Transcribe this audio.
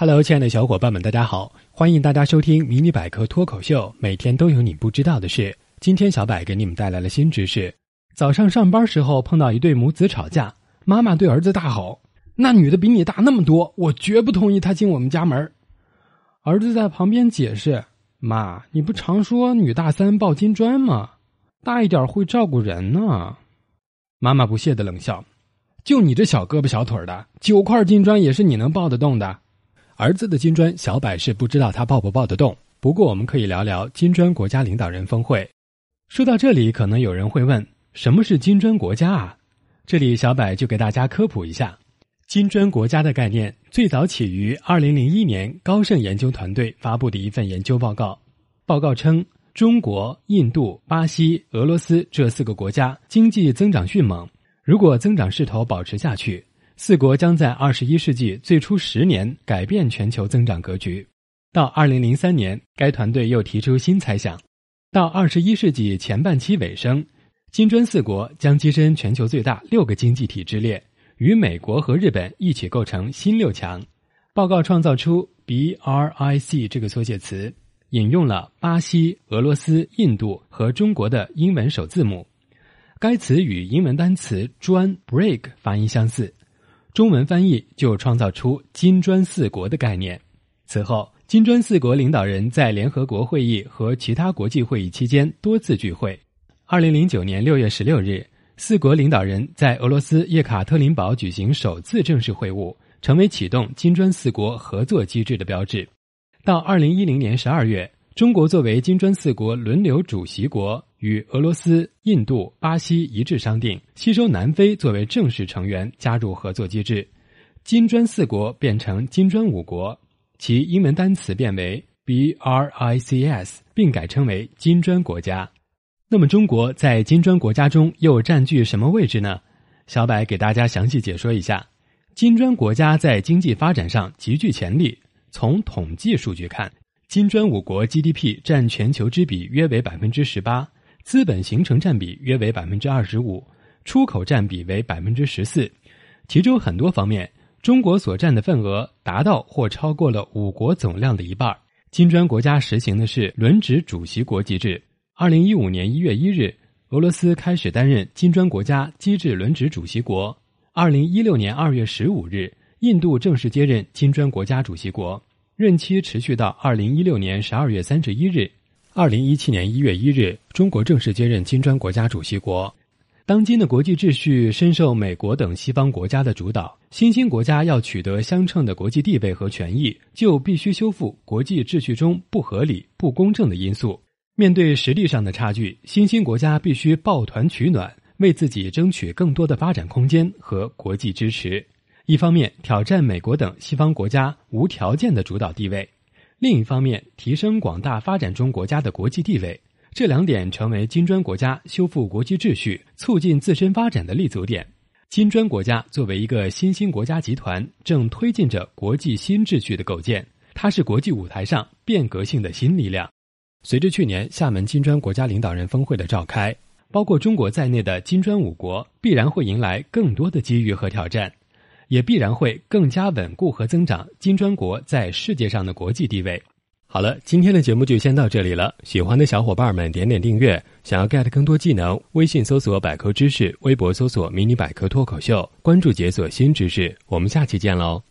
Hello，亲爱的小伙伴们，大家好！欢迎大家收听《迷你百科脱口秀》，每天都有你不知道的事。今天小柏给你们带来了新知识：早上上班时候碰到一对母子吵架，妈妈对儿子大吼：“那女的比你大那么多，我绝不同意她进我们家门。”儿子在旁边解释：“妈，你不常说女大三抱金砖吗？大一点会照顾人呢。”妈妈不屑的冷笑：“就你这小胳膊小腿的，九块金砖也是你能抱得动的。”儿子的金砖，小百是不知道他抱不抱得动。不过，我们可以聊聊金砖国家领导人峰会。说到这里，可能有人会问：什么是金砖国家啊？这里小百就给大家科普一下，金砖国家的概念最早起于2001年高盛研究团队发布的一份研究报告。报告称，中国、印度、巴西、俄罗斯这四个国家经济增长迅猛，如果增长势头保持下去。四国将在二十一世纪最初十年改变全球增长格局。到二零零三年，该团队又提出新猜想：到二十一世纪前半期尾声，金砖四国将跻身全球最大六个经济体之列，与美国和日本一起构成新六强。报告创造出 BRIC 这个缩写词，引用了巴西、俄罗斯、印度和中国的英文首字母。该词与英文单词砖 （break） 发音相似。中文翻译就创造出“金砖四国”的概念。此后，金砖四国领导人在联合国会议和其他国际会议期间多次聚会。二零零九年六月十六日，四国领导人在俄罗斯叶卡特林堡举行首次正式会晤，成为启动金砖四国合作机制的标志。到二零一零年十二月，中国作为金砖四国轮流主席国。与俄罗斯、印度、巴西一致商定，吸收南非作为正式成员加入合作机制，金砖四国变成金砖五国，其英文单词变为 BRICS，并改称为金砖国家。那么，中国在金砖国家中又占据什么位置呢？小柏给大家详细解说一下。金砖国家在经济发展上极具潜力。从统计数据看，金砖五国 GDP 占全球之比约为百分之十八。资本形成占比约为百分之二十五，出口占比为百分之十四，其中很多方面，中国所占的份额达到或超过了五国总量的一半。金砖国家实行的是轮值主席国机制。二零一五年一月一日，俄罗斯开始担任金砖国家机制轮值主席国。二零一六年二月十五日，印度正式接任金砖国家主席国，任期持续到二零一六年十二月三十一日。二零一七年一月一日，中国正式接任金砖国家主席国。当今的国际秩序深受美国等西方国家的主导，新兴国家要取得相称的国际地位和权益，就必须修复国际秩序中不合理、不公正的因素。面对实力上的差距，新兴国家必须抱团取暖，为自己争取更多的发展空间和国际支持。一方面，挑战美国等西方国家无条件的主导地位。另一方面，提升广大发展中国家的国际地位，这两点成为金砖国家修复国际秩序、促进自身发展的立足点。金砖国家作为一个新兴国家集团，正推进着国际新秩序的构建。它是国际舞台上变革性的新力量。随着去年厦门金砖国家领导人峰会的召开，包括中国在内的金砖五国必然会迎来更多的机遇和挑战。也必然会更加稳固和增长金砖国在世界上的国际地位。好了，今天的节目就先到这里了。喜欢的小伙伴们点点订阅，想要 get 更多技能，微信搜索百科知识，微博搜索迷你百科脱口秀，关注解锁新知识。我们下期见喽。